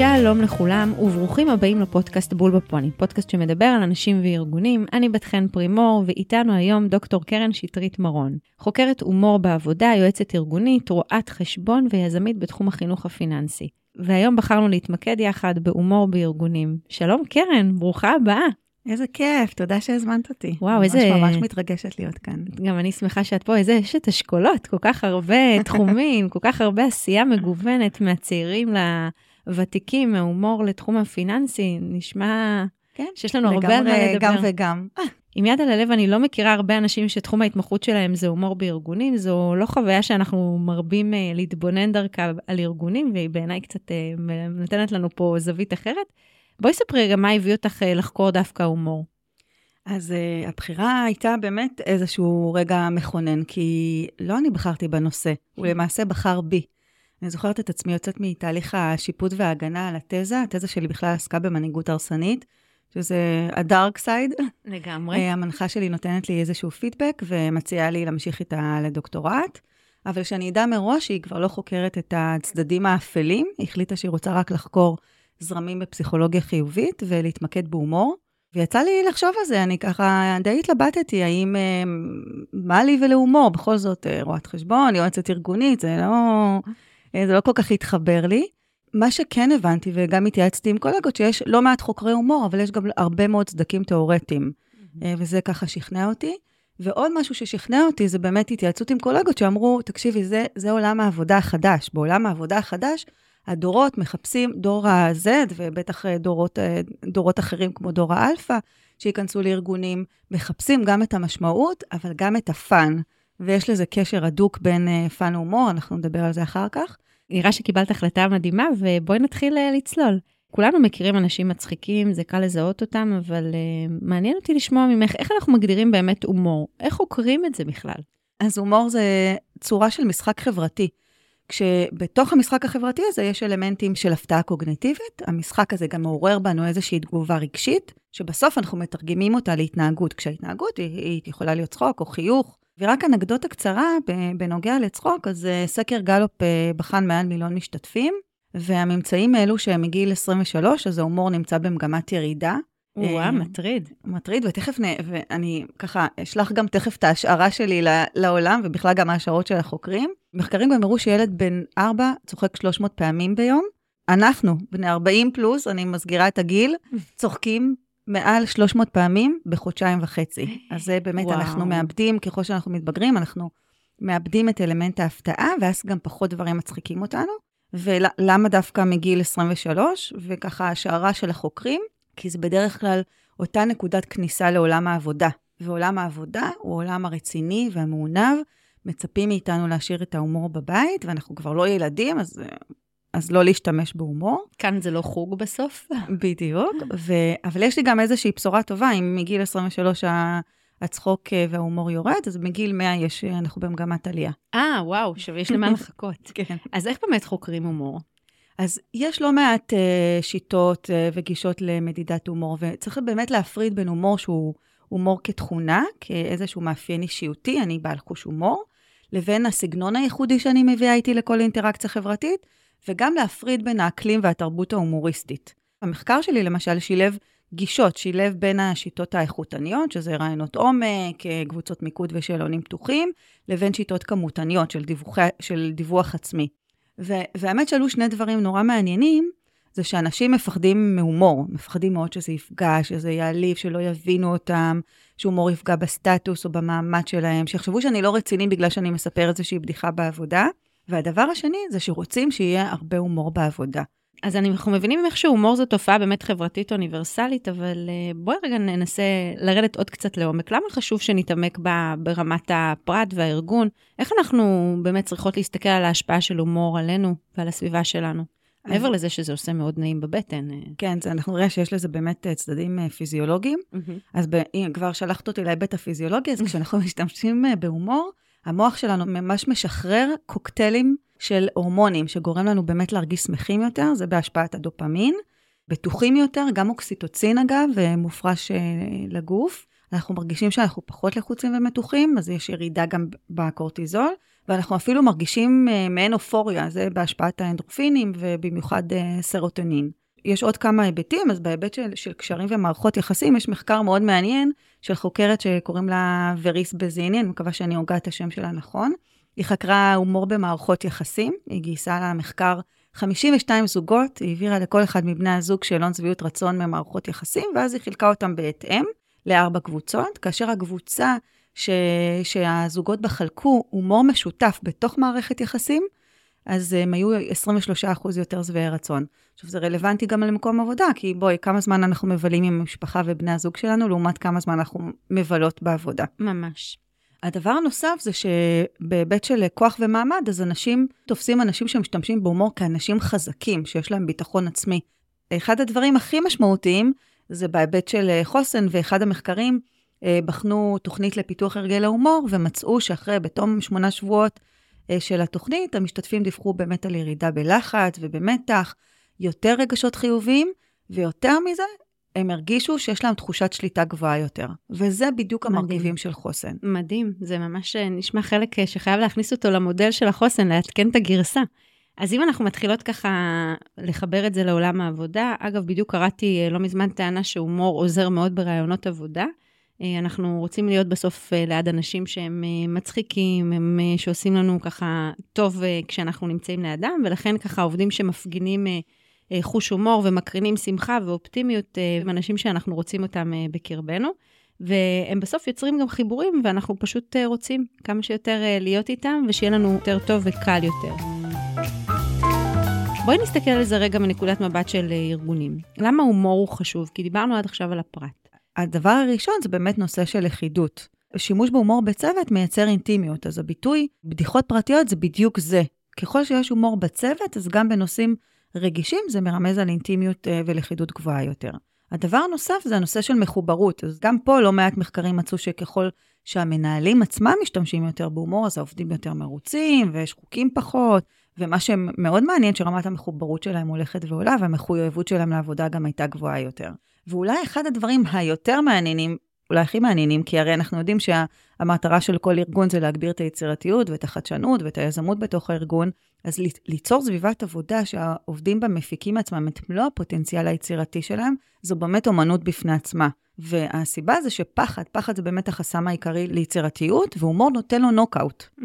שלום לכולם וברוכים הבאים לפודקאסט בול בפוני, פודקאסט שמדבר על אנשים וארגונים. אני בת חן פרימור ואיתנו היום דוקטור קרן שטרית מרון, חוקרת הומור בעבודה, יועצת ארגונית, רואת חשבון ויזמית בתחום החינוך הפיננסי. והיום בחרנו להתמקד יחד בהומור בארגונים. שלום קרן, ברוכה הבאה. איזה כיף, תודה שהזמנת אותי. וואו, איזה... ממש ממש מתרגשת להיות כאן. גם אני שמחה שאת פה, איזה אשת אשכולות, כל כך הרבה תחומים, כל כך הרבה עשייה מגוונת מהצעירים לוותיקים, מהומור לתחום הפיננסי, נשמע כן, שיש לנו הרבה על מה לדבר. גם וגם. עם יד על הלב, אני לא מכירה הרבה אנשים שתחום ההתמחות שלהם זה הומור בארגונים, זו לא חוויה שאנחנו מרבים uh, להתבונן דרכה על ארגונים, והיא בעיניי קצת uh, נותנת לנו פה זווית אחרת. בואי ספרי רגע מה הביא אותך uh, לחקור דווקא הומור. אז uh, הבחירה הייתה באמת איזשהו רגע מכונן, כי לא אני בחרתי בנושא, הוא למעשה בחר בי. אני זוכרת את עצמי יוצאת מתהליך השיפוט וההגנה על התזה, התזה שלי בכלל עסקה במנהיגות הרסנית. שזה הדארק סייד. לגמרי. אה, המנחה שלי נותנת לי איזשהו פידבק ומציעה לי להמשיך איתה לדוקטורט, אבל שאני אדע מראש שהיא כבר לא חוקרת את הצדדים האפלים, היא החליטה שהיא רוצה רק לחקור זרמים בפסיכולוגיה חיובית ולהתמקד בהומור. ויצא לי לחשוב על זה, אני ככה די התלבטתי, האם, אה, מה לי ולהומור? בכל זאת, אה, רואת חשבון, יועצת ארגונית, זה לא, זה לא כל כך התחבר לי. מה שכן הבנתי, וגם התייעצתי עם קולגות, שיש לא מעט חוקרי הומור, אבל יש גם הרבה מאוד צדקים תיאורטיים, mm-hmm. וזה ככה שכנע אותי. ועוד משהו ששכנע אותי זה באמת התייעצות עם קולגות שאמרו, תקשיבי, זה, זה עולם העבודה החדש. בעולם העבודה החדש, הדורות מחפשים, דור ה-Z, ובטח אה, דורות, אה, דורות אחרים כמו דור האלפא, שייכנסו לארגונים, מחפשים גם את המשמעות, אבל גם את ה fun. ויש לזה קשר הדוק בין fun והומור, אנחנו נדבר על זה אחר כך. נראה שקיבלת החלטה מדהימה, ובואי נתחיל אה, לצלול. כולנו מכירים אנשים מצחיקים, זה קל לזהות אותם, אבל אה, מעניין אותי לשמוע ממך, איך אנחנו מגדירים באמת הומור? איך חוקרים את זה בכלל? אז הומור זה צורה של משחק חברתי. כשבתוך המשחק החברתי הזה יש אלמנטים של הפתעה קוגניטיבית, המשחק הזה גם מעורר בנו איזושהי תגובה רגשית, שבסוף אנחנו מתרגמים אותה להתנהגות, כשההתנהגות היא, היא יכולה להיות צחוק או חיוך, ורק אנקדוטה קצרה בנוגע לצחוק, אז אה, סקר גלופ אה, בחן מעל מיליון משתתפים, והממצאים האלו שהם מגיל 23, אז ההומור נמצא במגמת ירידה. וואו, אה, מטריד. מטריד, ותכף, נ... ואני ככה אשלח גם תכף את ההשערה שלי לעולם, ובכלל גם ההשערות של החוקרים. מחקרים גם הראו שילד בן 4 צוחק 300 פעמים ביום. אנחנו, בני 40 פלוס, אני מסגירה את הגיל, צוחקים מעל 300 פעמים בחודשיים וחצי. אז זה באמת, וואו. אנחנו מאבדים, ככל שאנחנו מתבגרים, אנחנו מאבדים את אלמנט ההפתעה, ואז גם פחות דברים מצחיקים אותנו. ולמה דווקא מגיל 23? וככה השערה של החוקרים, כי זה בדרך כלל אותה נקודת כניסה לעולם העבודה. ועולם העבודה הוא העולם הרציני והמעונב. מצפים מאיתנו להשאיר את ההומור בבית, ואנחנו כבר לא ילדים, אז אז לא להשתמש בהומור. כאן זה לא חוג בסוף. בדיוק, ו... אבל יש לי גם איזושהי בשורה טובה, אם מגיל 23 הצחוק אה, וההומור יורד, אז מגיל 100 יש, אנחנו במגמת עלייה. אה, וואו, יש למה לחכות. כן. אז איך באמת חוקרים הומור? אז יש לא מעט uh, שיטות uh, וגישות למדידת הומור, וצריך באמת להפריד בין הומור שהוא הומור כתכונה, כאיזשהו מאפיין אישיותי, אני בעל חוש הומור, לבין הסגנון הייחודי שאני מביאה איתי לכל אינטראקציה חברתית, וגם להפריד בין האקלים והתרבות ההומוריסטית. המחקר שלי למשל שילב גישות, שילב בין השיטות האיכותניות, שזה רעיונות עומק, קבוצות מיקוד ושאלונים פתוחים, לבין שיטות כמותניות של, דיווחי, של דיווח עצמי. והאמת שעלו שני דברים נורא מעניינים, זה שאנשים מפחדים מהומור, מפחדים מאוד שזה יפגע, שזה יעליב, שלא יבינו אותם, שהומור יפגע בסטטוס או במעמד שלהם, שיחשבו שאני לא רציני בגלל שאני מספר איזושהי בדיחה בעבודה. והדבר השני זה שרוצים שיהיה הרבה הומור בעבודה. אז אנחנו מבינים ממך שהומור זו תופעה באמת חברתית אוניברסלית, אבל אה, בואי רגע ננסה לרדת עוד קצת לעומק. למה חשוב שנתעמק בה ברמת הפרט והארגון? איך אנחנו באמת צריכות להסתכל על ההשפעה של הומור עלינו ועל הסביבה שלנו? אז... מעבר לזה שזה עושה מאוד נעים בבטן. אה. כן, זה, אנחנו נראה שיש לזה באמת אה, צדדים פיזיולוגיים. Mm-hmm. אז ב, אם כבר שלחת אותי להיבט הפיזיולוגי, אז כשאנחנו משתמשים בהומור, המוח שלנו ממש משחרר קוקטיילים של הורמונים, שגורם לנו באמת להרגיש שמחים יותר, זה בהשפעת הדופמין. בטוחים יותר, גם אוקסיטוצין אגב, מופרש אה, לגוף. אנחנו מרגישים שאנחנו פחות לחוצים ומתוחים, אז יש ירידה גם בקורטיזול, ואנחנו אפילו מרגישים אה, מעין אופוריה, זה בהשפעת האנדרופינים ובמיוחד אה, סרוטונין. יש עוד כמה היבטים, אז בהיבט של, של קשרים ומערכות יחסים, יש מחקר מאוד מעניין של חוקרת שקוראים לה וריס בזיני, אני מקווה שאני הוגה את השם שלה נכון. היא חקרה הומור במערכות יחסים, היא גייסה למחקר 52 זוגות, היא העבירה לכל אחד מבני הזוג שאלון שביעות רצון ממערכות יחסים, ואז היא חילקה אותם בהתאם לארבע קבוצות, כאשר הקבוצה ש... שהזוגות בה חלקו הומור משותף בתוך מערכת יחסים, אז הם היו 23% יותר שבעי רצון. עכשיו, זה רלוונטי גם למקום עבודה, כי בואי, כמה זמן אנחנו מבלים עם המשפחה ובני הזוג שלנו, לעומת כמה זמן אנחנו מבלות בעבודה. ממש. הדבר הנוסף זה שבהיבט של כוח ומעמד, אז אנשים תופסים אנשים שמשתמשים בהומור כאנשים חזקים, שיש להם ביטחון עצמי. אחד הדברים הכי משמעותיים זה בהיבט של חוסן, ואחד המחקרים אה, בחנו תוכנית לפיתוח הרגל ההומור, ומצאו שאחרי, בתום שמונה שבועות אה, של התוכנית, המשתתפים דיווחו באמת על ירידה בלחץ ובמתח, יותר רגשות חיוביים, ויותר מזה, הם הרגישו שיש להם תחושת שליטה גבוהה יותר. וזה בדיוק מדהים. המרכיבים של חוסן. מדהים, זה ממש אה, נשמע חלק אה, שחייב להכניס אותו למודל של החוסן, לעדכן את הגרסה. אז אם אנחנו מתחילות ככה לחבר את זה לעולם העבודה, אגב, בדיוק קראתי לא מזמן טענה שהומור עוזר מאוד ברעיונות עבודה. אנחנו רוצים להיות בסוף ליד אנשים שהם מצחיקים, הם שעושים לנו ככה טוב כשאנחנו נמצאים לידם, ולכן ככה עובדים שמפגינים אה, חוש הומור ומקרינים שמחה ואופטימיות, הם אה, אנשים שאנחנו רוצים אותם אה, בקרבנו. והם בסוף יוצרים גם חיבורים, ואנחנו פשוט רוצים כמה שיותר להיות איתם, ושיהיה לנו יותר טוב וקל יותר. בואי נסתכל על זה רגע מנקודת מבט של ארגונים. למה הומור הוא חשוב? כי דיברנו עד עכשיו על הפרט. הדבר הראשון זה באמת נושא של לכידות. שימוש בהומור בצוות מייצר אינטימיות, אז הביטוי בדיחות פרטיות זה בדיוק זה. ככל שיש הומור בצוות, אז גם בנושאים רגישים, זה מרמז על אינטימיות אה, ולכידות גבוהה יותר. הדבר הנוסף זה הנושא של מחוברות. אז גם פה לא מעט מחקרים מצאו שככל שהמנהלים עצמם משתמשים יותר בהומור, אז העובדים יותר מרוצים, ויש חוקים פחות, ומה שמאוד מעניין, שרמת המחוברות שלהם הולכת ועולה, והמחויבות שלהם לעבודה גם הייתה גבוהה יותר. ואולי אחד הדברים היותר מעניינים אולי הכי מעניינים, כי הרי אנחנו יודעים שהמטרה של כל ארגון זה להגביר את היצירתיות ואת החדשנות ואת היזמות בתוך הארגון, אז ליצור סביבת עבודה שהעובדים בה מפיקים מעצמם את מלוא הפוטנציאל היצירתי שלהם, זו באמת אומנות בפני עצמה. והסיבה זה שפחד, פחד זה באמת החסם העיקרי ליצירתיות, והומור נותן לו נוקאוט. Mm-hmm.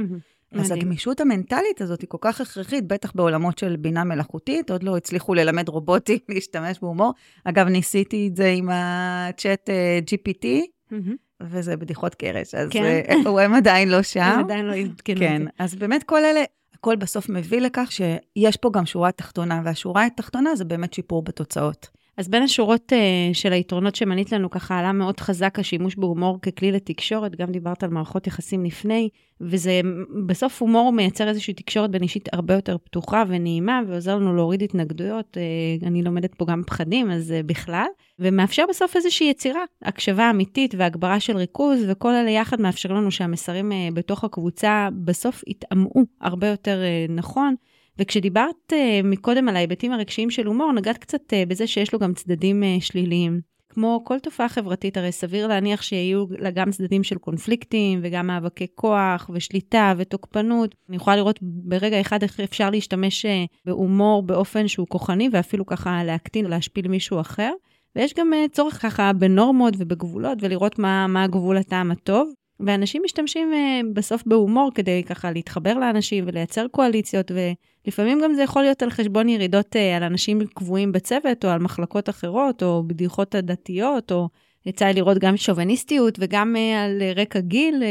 אז מדהים. הגמישות המנטלית הזאת היא כל כך הכרחית, בטח בעולמות של בינה מלאכותית, עוד לא הצליחו ללמד רובוטים להשתמש בהומור. אגב, ניסיתי את זה עם הצ'אט uh, GPT, mm-hmm. וזה בדיחות קרש, אז כן. uh, הם עדיין לא שם. הם עדיין לא עדכנו. כן, אז באמת כל אלה, הכל בסוף מביא לכך שיש פה גם שורה תחתונה, והשורה התחתונה זה באמת שיפור בתוצאות. אז בין השורות uh, של היתרונות שמנית לנו, ככה עלה מאוד חזק השימוש בהומור ככלי לתקשורת, גם דיברת על מערכות יחסים לפני, וזה, בסוף הומור מייצר איזושהי תקשורת בין אישית הרבה יותר פתוחה ונעימה, ועוזר לנו להוריד התנגדויות. Uh, אני לומדת פה גם פחדים, אז uh, בכלל, ומאפשר בסוף איזושהי יצירה, הקשבה אמיתית והגברה של ריכוז, וכל אלה יחד מאפשר לנו שהמסרים uh, בתוך הקבוצה בסוף יטעמו הרבה יותר uh, נכון. וכשדיברת uh, מקודם על ההיבטים הרגשיים של הומור, נגעת קצת uh, בזה שיש לו גם צדדים uh, שליליים. כמו כל תופעה חברתית, הרי סביר להניח שיהיו לה גם צדדים של קונפליקטים וגם מאבקי כוח ושליטה ותוקפנות. אני יכולה לראות ברגע אחד איך אפשר להשתמש בהומור באופן שהוא כוחני ואפילו ככה להקטין, להשפיל מישהו אחר. ויש גם צורך ככה בנורמות ובגבולות ולראות מה, מה הגבול הטעם הטוב. ואנשים משתמשים uh, בסוף בהומור כדי ככה להתחבר לאנשים ולייצר קואליציות, ולפעמים גם זה יכול להיות על חשבון ירידות uh, על אנשים קבועים בצוות, או על מחלקות אחרות, או בדיחות הדתיות, או יצא לראות גם שוביניסטיות וגם uh, על רקע גיל.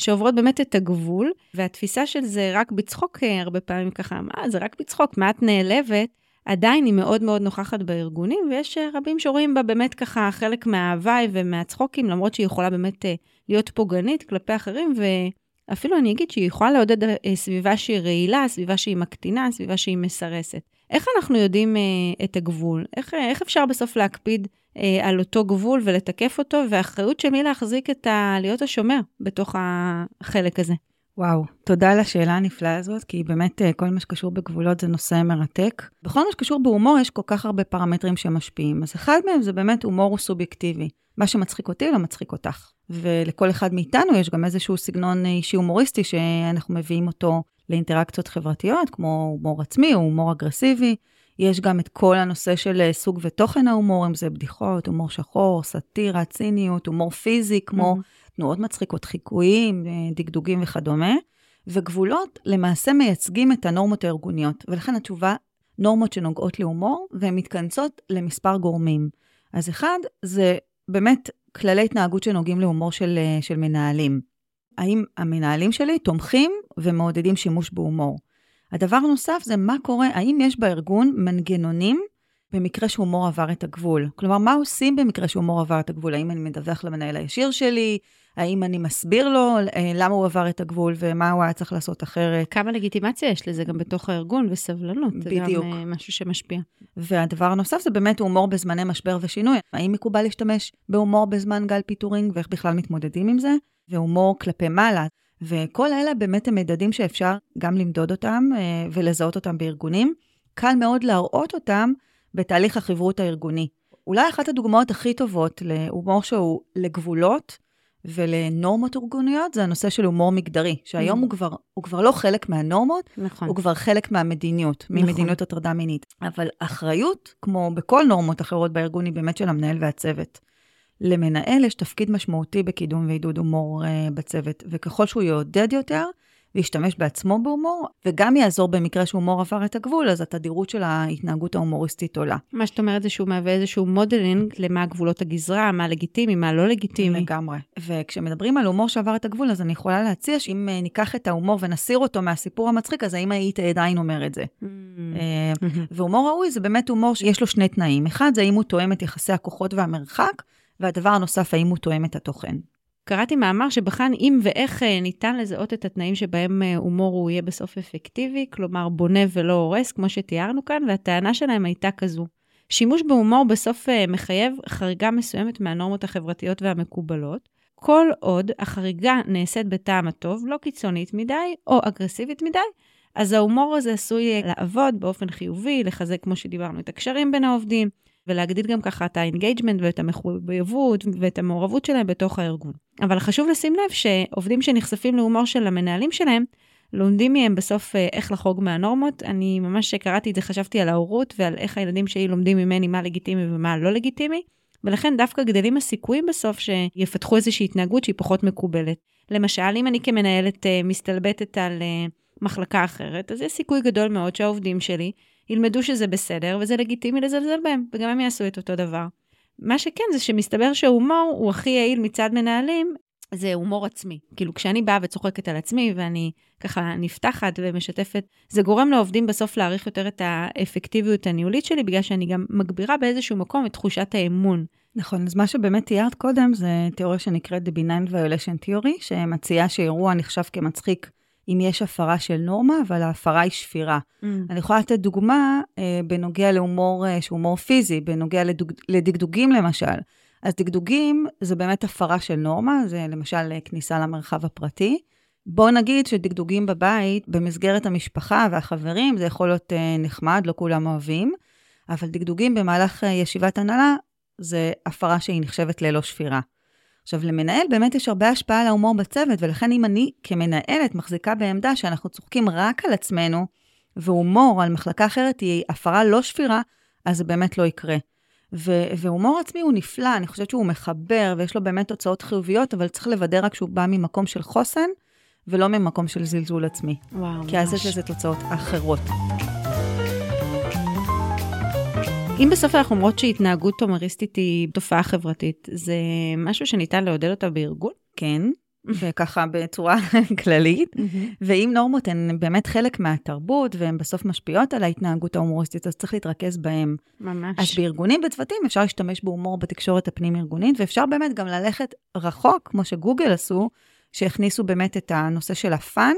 שעוברות באמת את הגבול, והתפיסה של זה רק בצחוק, הרבה פעמים ככה, מה, זה רק בצחוק, מה את נעלבת? עדיין היא מאוד מאוד נוכחת בארגונים, ויש רבים שרואים בה באמת ככה חלק מההוואי ומהצחוקים, למרות שהיא יכולה באמת להיות פוגענית כלפי אחרים, ואפילו אני אגיד שהיא יכולה לעודד אה, סביבה שהיא רעילה, סביבה שהיא מקטינה, סביבה שהיא מסרסת. איך אנחנו יודעים אה, את הגבול? איך, אה, איך אפשר בסוף להקפיד אה, על אותו גבול ולתקף אותו, והאחריות של מי להחזיק את ה... להיות השומר בתוך החלק הזה? וואו, תודה על השאלה הנפלאה הזאת, כי באמת כל מה שקשור בגבולות זה נושא מרתק. בכל מה שקשור בהומור יש כל כך הרבה פרמטרים שמשפיעים, אז אחד מהם זה באמת הומור הוא סובייקטיבי. מה שמצחיק אותי לא מצחיק אותך. ולכל אחד מאיתנו יש גם איזשהו סגנון אישי הומוריסטי שאנחנו מביאים אותו לאינטראקציות חברתיות, כמו הומור עצמי או הומור אגרסיבי. יש גם את כל הנושא של אה, סוג ותוכן ההומור, אם זה בדיחות, הומור שחור, סאטירה, ציניות, הומור פיזי, כמו mm-hmm. תנועות מצחיקות, חיקויים, אה, דגדוגים וכדומה. וגבולות למעשה מייצגים את הנורמות הארגוניות, ולכן התשובה, נורמות שנוגעות להומור, והן מתכנסות למספר גורמים. אז אחד, זה באמת כללי התנהגות שנוגעים להומור של, אה, של מנהלים. האם המנהלים שלי תומכים ומעודדים שימוש בהומור? הדבר הנוסף זה מה קורה, האם יש בארגון מנגנונים במקרה שהומור עבר את הגבול? כלומר, מה עושים במקרה שהומור עבר את הגבול? האם אני מדווח למנהל הישיר שלי? האם אני מסביר לו אה, למה הוא עבר את הגבול ומה הוא היה צריך לעשות אחרת? כמה לגיטימציה יש לזה גם בתוך הארגון וסבלנות. בדיוק. זה גם אה, משהו שמשפיע. והדבר הנוסף זה באמת הומור בזמני משבר ושינוי. האם מקובל להשתמש בהומור בזמן גל פיטורים ואיך בכלל מתמודדים עם זה? והומור כלפי מעלה. וכל אלה באמת הם מדדים שאפשר גם למדוד אותם אה, ולזהות אותם בארגונים. קל מאוד להראות אותם בתהליך החברות הארגוני. אולי אחת הדוגמאות הכי טובות להומור שהוא לגבולות ולנורמות ארגוניות זה הנושא של הומור מגדרי, שהיום אממ. הוא, כבר, הוא כבר לא חלק מהנורמות, נכון. הוא כבר חלק מהמדיניות, נכון. ממדיניות הטרדה מינית. אבל אחריות, כמו בכל נורמות אחרות בארגון, היא באמת של המנהל והצוות. למנהל יש תפקיד משמעותי בקידום ועידוד הומור אה, בצוות, וככל שהוא יעודד יותר, וישתמש בעצמו בהומור, וגם יעזור במקרה שהומור עבר את הגבול, אז התדירות של ההתנהגות ההומוריסטית עולה. מה שאת אומרת זה שהוא מהווה איזשהו modeling למה גבולות הגזרה, מה לגיטימי, מה לא לגיטימי. לגמרי. וכשמדברים על הומור שעבר את הגבול, אז אני יכולה להציע שאם אה, ניקח את ההומור ונסיר אותו מהסיפור המצחיק, אז האם היית עדיין אומר את זה? אממ. אה, והומור ראוי זה באמת הומור שיש לו שני תנאים. אחד זה האם הוא תואם את יחסי הכוחות והמרחק, והדבר הנוסף, האם הוא תואם את התוכן. קראתי מאמר שבחן אם ואיך אה, ניתן לזהות את התנאים שבהם אה, הומור הוא יהיה בסוף אפקטיבי, כלומר בונה ולא הורס, כמו שתיארנו כאן, והטענה שלהם הייתה כזו. שימוש בהומור בסוף אה, מחייב חריגה מסוימת מהנורמות החברתיות והמקובלות, כל עוד החריגה נעשית בטעם הטוב, לא קיצונית מדי או אגרסיבית מדי, אז ההומור הזה עשוי לעבוד באופן חיובי, לחזק, כמו שדיברנו, את הקשרים בין העובדים, ולהגדיל גם ככה את ה engagement ואת המחויבות ואת המעורבות שלהם בתוך הארגון. אבל חשוב לשים לב שעובדים שנחשפים להומור של המנהלים שלהם, לומדים מהם בסוף אה, איך לחרוג מהנורמות. אני ממש קראתי את זה, חשבתי על ההורות ועל איך הילדים שלי לומדים ממני מה לגיטימי ומה לא לגיטימי, ולכן דווקא גדלים הסיכויים בסוף שיפתחו איזושהי התנהגות שהיא פחות מקובלת. למשל, אם אני כמנהלת אה, מסתלבטת על אה, מחלקה אחרת, אז יש סיכוי גדול מאוד שהעובדים שלי ילמדו שזה בסדר וזה לגיטימי לזלזל בהם, וגם הם יעשו את אותו דבר. מה שכן זה שמסתבר שהומור הוא הכי יעיל מצד מנהלים, זה הומור עצמי. כאילו, כשאני באה וצוחקת על עצמי ואני ככה נפתחת ומשתפת, זה גורם לעובדים בסוף להעריך יותר את האפקטיביות הניהולית שלי, בגלל שאני גם מגבירה באיזשהו מקום את תחושת האמון. נכון, אז מה שבאמת תיארת קודם זה תיאוריה שנקראת The Benign Violation Theory, שמציעה שאירוע נחשב כמצחיק אם יש הפרה של נורמה, אבל ההפרה היא שפירה. Mm. אני יכולה לתת דוגמה אה, בנוגע להומור אה, שהוא הומור פיזי, בנוגע לדוג, לדגדוגים למשל. אז דגדוגים זה באמת הפרה של נורמה, זה למשל אה, כניסה למרחב הפרטי. בואו נגיד שדגדוגים בבית, במסגרת המשפחה והחברים, זה יכול להיות אה, נחמד, לא כולם אוהבים, אבל דגדוגים במהלך אה, ישיבת הנהלה, זה הפרה שהיא נחשבת ללא שפירה. עכשיו, למנהל באמת יש הרבה השפעה על ההומור בצוות, ולכן אם אני כמנהלת מחזיקה בעמדה שאנחנו צוחקים רק על עצמנו, והומור על מחלקה אחרת היא הפרה לא שפירה, אז זה באמת לא יקרה. ו- והומור עצמי הוא נפלא, אני חושבת שהוא מחבר ויש לו באמת תוצאות חיוביות, אבל צריך לוודא רק שהוא בא ממקום של חוסן, ולא ממקום של זלזול עצמי. וואו, כי אז יש לזה תוצאות אחרות. אם בסוף אנחנו אומרות שהתנהגות הומוריסטית היא תופעה חברתית, זה משהו שניתן לעודד אותה בארגון? כן, וככה בצורה כללית. ואם נורמות הן באמת חלק מהתרבות והן בסוף משפיעות על ההתנהגות ההומוריסטית, אז צריך להתרכז בהן. ממש. אז בארגונים, בצוותים, אפשר להשתמש בהומור בתקשורת הפנים-ארגונית, ואפשר באמת גם ללכת רחוק, כמו שגוגל עשו, שהכניסו באמת את הנושא של הפאן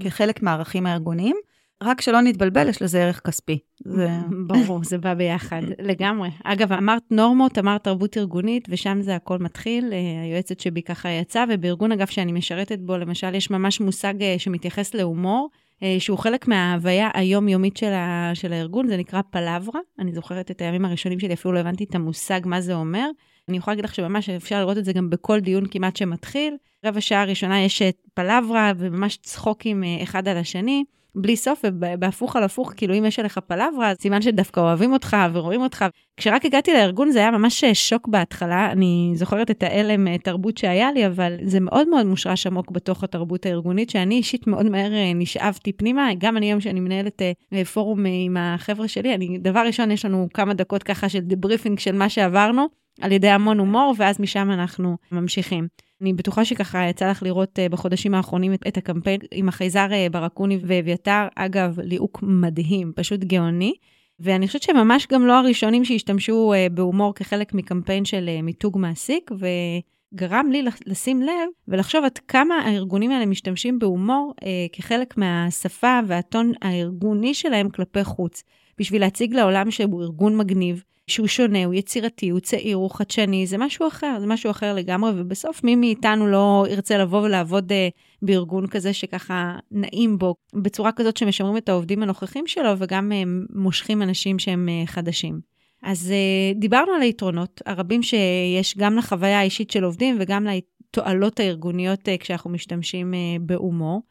כחלק מהערכים הארגוניים. רק שלא נתבלבל, יש לזה ערך כספי. זה... ברור, זה בא ביחד, לגמרי. אגב, אמרת נורמות, אמרת תרבות ארגונית, ושם זה הכל מתחיל. אה, היועצת שבי ככה יצאה, ובארגון, אגב, שאני משרתת בו, למשל, יש ממש מושג אה, שמתייחס להומור, אה, שהוא חלק מההוויה היומיומית של, ה... של הארגון, זה נקרא פלברה. אני זוכרת את הימים הראשונים שלי, אפילו לא הבנתי את המושג מה זה אומר. אני יכולה להגיד לך שממש אפשר לראות את זה גם בכל דיון כמעט שמתחיל. רבע שעה ראשונה יש פלברה וממש צחוקים אחד על השני. בלי סוף, ובהפוך על הפוך, כאילו אם יש עליך פלברה, אז סימן שדווקא אוהבים אותך ורואים אותך. כשרק הגעתי לארגון זה היה ממש שוק בהתחלה, אני זוכרת את ההלם אה, תרבות שהיה לי, אבל זה מאוד מאוד מושרש עמוק בתוך התרבות הארגונית, שאני אישית מאוד מהר אה, נשאבתי פנימה, גם אני היום שאני מנהלת אה, פורום עם החבר'ה שלי, אני, דבר ראשון, יש לנו כמה דקות ככה של דבריפינג של מה שעברנו, על ידי המון הומור, ואז משם אנחנו ממשיכים. אני בטוחה שככה יצא לך לראות uh, בחודשים האחרונים את, הקמפיין עם החייזר uh, ברקוני ואביתר, אגב, ליהוק מדהים, פשוט גאוני. ואני חושבת שממש גם לא הראשונים שהשתמשו uh, בהומור כחלק מקמפיין של מיתוג מעסיק, וגרם לי לשים לב ולחשוב עד כמה הארגונים האלה משתמשים בהומור כחלק מהשפה והטון הארגוני שלהם כלפי חוץ, בשביל להציג לעולם שהוא ארגון מגניב, שהוא שונה, הוא יצירתי, הוא צעיר, הוא חדשני, זה משהו אחר, זה משהו אחר לגמרי, ובסוף מי מאיתנו לא ירצה לבוא ולעבוד uh, בארגון כזה שככה נעים בו, בצורה כזאת שמשמרים את העובדים הנוכחים שלו, וגם uh, מושכים אנשים שהם uh, חדשים. אז דיברנו על היתרונות הרבים שיש גם לחוויה האישית של עובדים וגם לתועלות הארגוניות כשאנחנו משתמשים בהומור.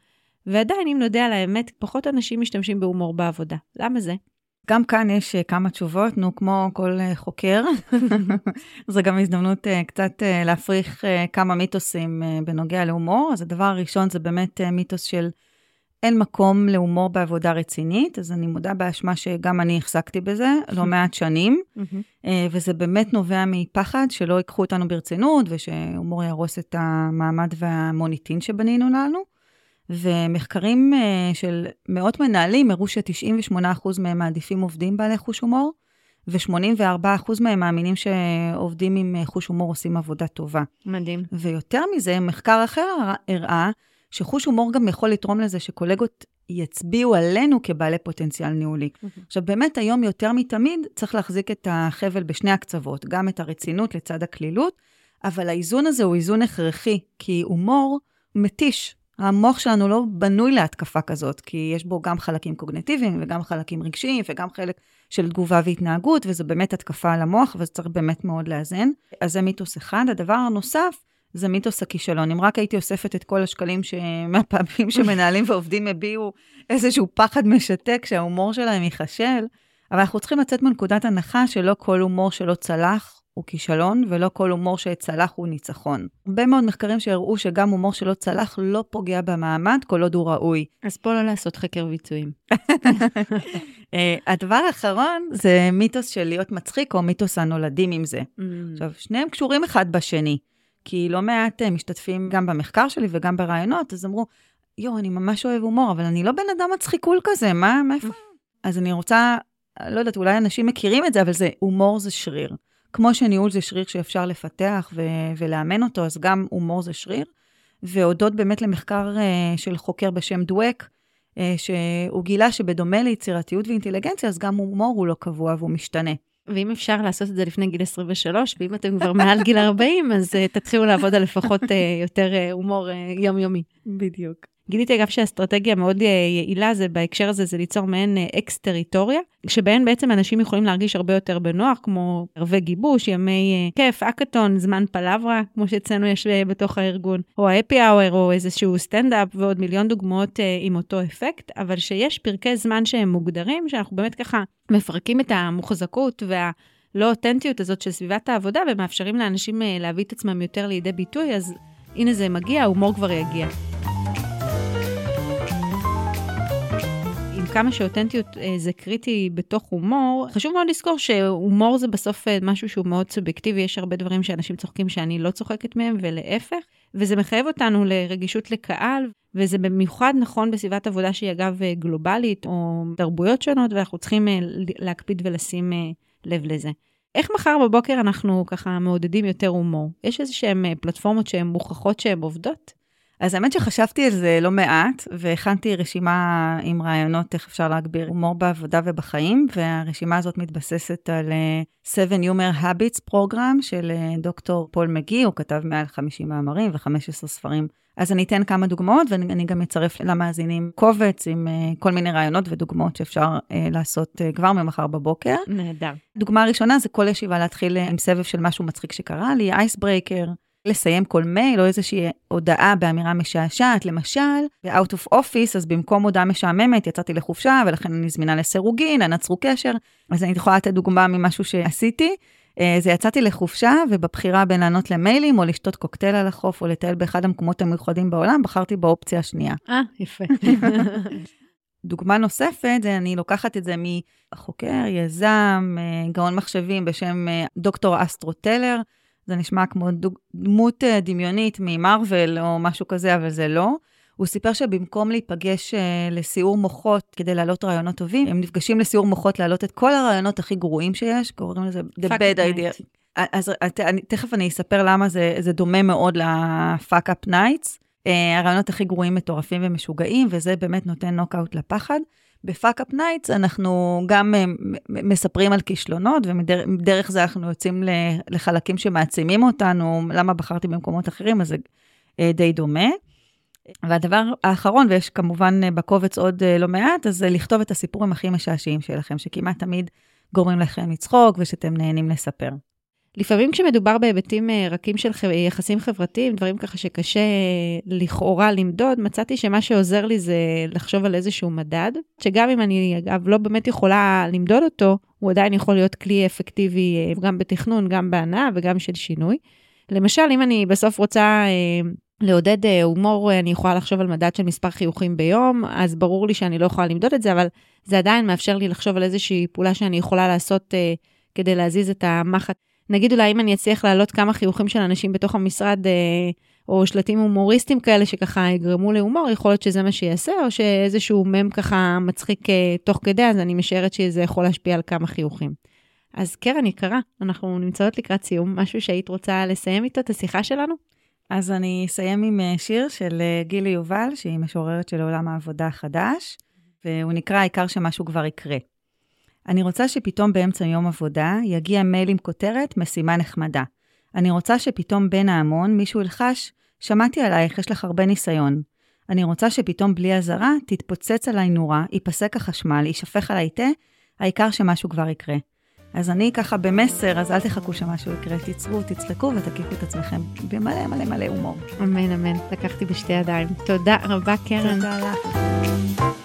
ועדיין, אם נודה על האמת, פחות אנשים משתמשים בהומור בעבודה. למה זה? גם כאן יש אה, כמה תשובות, נו, כמו כל אה, חוקר. זו גם הזדמנות אה, קצת להפריך כמה מיתוסים בנוגע להומור. אז הדבר הראשון זה באמת מיתוס של אין מקום להומור בעבודה רצינית, אז אני מודה באשמה שגם אני החזקתי בזה לא מעט שנים, וזה באמת נובע מפחד שלא ייקחו אותנו ברצינות ושהומור יהרוס את המעמד והמוניטין שבנינו לנו. ומחקרים uh, של מאות מנהלים הראו ש-98% מהם מעדיפים עובדים בעלי חוש הומור, ו-84% מהם מאמינים שעובדים עם אה, חוש הומור עושים עבודה טובה. מדהים. ויותר מזה, מחקר אחר הראה שחוש הומור גם יכול לתרום לזה שקולגות יצביעו עלינו כבעלי פוטנציאל ניהולי. Mm-hmm. עכשיו, באמת היום יותר מתמיד צריך להחזיק את החבל בשני הקצוות, גם את הרצינות לצד הקלילות, אבל האיזון הזה הוא איזון הכרחי, כי הומור מתיש. המוח שלנו לא בנוי להתקפה כזאת, כי יש בו גם חלקים קוגנטיביים וגם חלקים רגשיים וגם חלק של תגובה והתנהגות, וזה באמת התקפה על המוח, וזה צריך באמת מאוד לאזן. אז זה מיתוס אחד. הדבר הנוסף, זה מיתוס הכישלון. אם רק הייתי אוספת את כל השקלים מהפעמים שמנהלים ועובדים הביעו איזשהו פחד משתק שההומור שלהם ייכשל, אבל אנחנו צריכים לצאת מנקודת הנחה שלא כל הומור שלא צלח הוא כישלון, ולא כל הומור שצלח הוא ניצחון. הרבה מאוד מחקרים שהראו שגם הומור שלא צלח לא פוגע במעמד, כל עוד הוא ראוי. אז פה לא לעשות חקר ביצועים. אה, הדבר האחרון זה מיתוס של להיות מצחיק, או מיתוס הנולדים עם זה. Mm. עכשיו, שניהם קשורים אחד בשני, כי לא מעט אה, משתתפים גם במחקר שלי וגם ברעיונות, אז אמרו, יואו, אני ממש אוהב הומור, אבל אני לא בן אדם מצחיקול כזה, מה, מאיפה? אז אני רוצה, לא יודעת, אולי אנשים מכירים את זה, אבל זה, הומור זה שריר. כמו שניהול זה שריר שאפשר לפתח ו- ולאמן אותו, אז גם הומור זה שריר. והודות באמת למחקר uh, של חוקר בשם דואק, אה, שהוא גילה שבדומה ליצירתיות ואינטליגנציה, אז גם הומור הוא לא קבוע והוא משתנה. ואם אפשר לעשות את זה לפני גיל 23, ואם אתם כבר מעל גיל 40, אז אה, תתחילו לעבוד על לפחות אה, יותר אה, הומור אה, יומיומי. בדיוק. גיליתי אגב שאסטרטגיה מאוד אה, יעילה זה בהקשר הזה, זה ליצור מעין אה, אקס-טריטוריה, שבהן בעצם אנשים יכולים להרגיש הרבה יותר בנוח, כמו ערבי גיבוש, ימי אה, כיף, האקתון, זמן פלברה, כמו שאצלנו יש בתוך הארגון, או happy hour, או איזשהו סטנדאפ, ועוד מיליון דוגמאות עם אותו אפקט, אבל שיש פרקי זמן שהם מוגדרים, שאנחנו באמת ככה מפרקים את המוחזקות וה... לא אותנטיות הזאת של סביבת העבודה ומאפשרים לאנשים להביא את עצמם יותר לידי ביטוי, אז הנה זה מגיע, ההומור כבר יגיע. כמה שאותנטיות אה, זה קריטי בתוך הומור, חשוב מאוד לזכור שהומור זה בסוף אה, משהו שהוא מאוד סובייקטיבי, יש הרבה דברים שאנשים צוחקים שאני לא צוחקת מהם, ולהפך, וזה מחייב אותנו לרגישות לקהל, וזה במיוחד נכון בסביבת עבודה שהיא אגב אה, גלובלית, או תרבויות שונות, ואנחנו צריכים להקפיד ולשים לב לזה. איך מחר בבוקר אנחנו ככה מעודדים יותר הומור? יש איזה שהן פלטפורמות שהן מוכחות שהן עובדות? אז האמת שחשבתי על זה לא מעט, והכנתי רשימה עם רעיונות איך אפשר להגביר הומור בעבודה ובחיים, והרשימה הזאת מתבססת על uh, Seven Humor Habits Program של uh, דוקטור פול מגי, הוא כתב מעל 50 מאמרים ו-15 ספרים. אז אני אתן כמה דוגמאות, ואני גם אצרף למאזינים קובץ עם uh, כל מיני רעיונות ודוגמאות שאפשר לעשות כבר ממחר בבוקר. נהדר. דוגמה ראשונה זה כל ישיבה להתחיל עם סבב של משהו מצחיק שקרה לי, אייסברייקר. לסיים כל מייל או איזושהי הודעה באמירה משעשעת, למשל, ב-out of office, אז במקום הודעה משעממת, יצאתי לחופשה, ולכן אני זמינה לסירוגין, נצרו קשר. אז אני יכולה לתת דוגמה ממשהו שעשיתי. אה, זה יצאתי לחופשה, ובבחירה בין לענות למיילים, או לשתות קוקטייל על החוף, או לטייל באחד המקומות המיוחדים בעולם, בחרתי באופציה השנייה. אה, יפה. דוגמה נוספת, זה אני לוקחת את זה מחוקר, יזם, אה, גאון מחשבים בשם אה, דוקטור אסטרו טלר, זה נשמע כמו דמות אה, דמיונית ממרוויל או משהו כזה, אבל זה לא. הוא סיפר שבמקום להיפגש uh, לסיעור מוחות כדי להעלות רעיונות טובים, הם נפגשים לסיעור מוחות להעלות את כל הרעיונות הכי גרועים שיש, קוראים לזה The Bad Idea. אז אני, תכף אני אספר למה זה, זה דומה מאוד ל-fuck up nights. אה, הרעיונות הכי גרועים מטורפים ומשוגעים, וזה באמת נותן נוקאוט לפחד. ב Fuckup Nights אנחנו גם אה, מספרים על כישלונות, ומדרך זה אנחנו יוצאים לחלקים שמעצימים אותנו, למה בחרתי במקומות אחרים, אז זה אה, די דומה. והדבר האחרון, ויש כמובן אה, בקובץ עוד לא מעט, אז זה לכתוב את הסיפורים הכי משעשעים שלכם, שכמעט תמיד גורמים לכם לצחוק ושאתם נהנים לספר. לפעמים כשמדובר בהיבטים אה, רכים של יחסים חברתיים, דברים ככה שקשה לכאורה למדוד, מצאתי שמה שעוזר לי זה לחשוב על איזשהו מדד, שגם אם אני, אגב, לא באמת יכולה למדוד אותו, הוא עדיין יכול להיות כלי אפקטיבי אה, גם בתכנון, גם בהנאה וגם של שינוי. למשל, אם אני בסוף רוצה אה, לעודד הומור, אני יכולה לחשוב על מדד של מספר חיוכים ביום, אז ברור לי שאני לא יכולה למדוד את זה, אבל זה עדיין מאפשר לי לחשוב על איזושהי פעולה שאני יכולה לעשות כדי להזיז את המחט נגיד אולי אם אני אצליח להעלות כמה חיוכים של אנשים בתוך המשרד, אה, או שלטים הומוריסטיים כאלה שככה יגרמו להומור, יכול להיות שזה מה שיעשה, או שאיזשהו מם ככה מצחיק אה, תוך כדי, אז אני משערת שזה יכול להשפיע על כמה חיוכים. אז קרן יקרה, אנחנו נמצאות לקראת סיום, משהו שהיית רוצה לסיים איתו את השיחה שלנו? אז אני אסיים עם אה, שיר של אה, גילי יובל, שהיא משוררת של עולם העבודה החדש, והוא נקרא העיקר שמשהו כבר יקרה. אני רוצה שפתאום באמצע יום עבודה יגיע מייל עם כותרת משימה נחמדה. אני רוצה שפתאום בין ההמון מישהו ילחש, שמעתי עלייך, יש לך הרבה ניסיון. אני רוצה שפתאום בלי אזהרה תתפוצץ עליי נורה, ייפסק החשמל, יישפך עליי תה, העיקר שמשהו כבר יקרה. אז אני ככה במסר, אז אל תחכו שמשהו יקרה, תצרו, תצחקו ותקיפו את עצמכם במלא מלא מלא הומור. אמן, אמן. לקחתי בשתי ידיים. תודה רבה, קרן. תודה לך.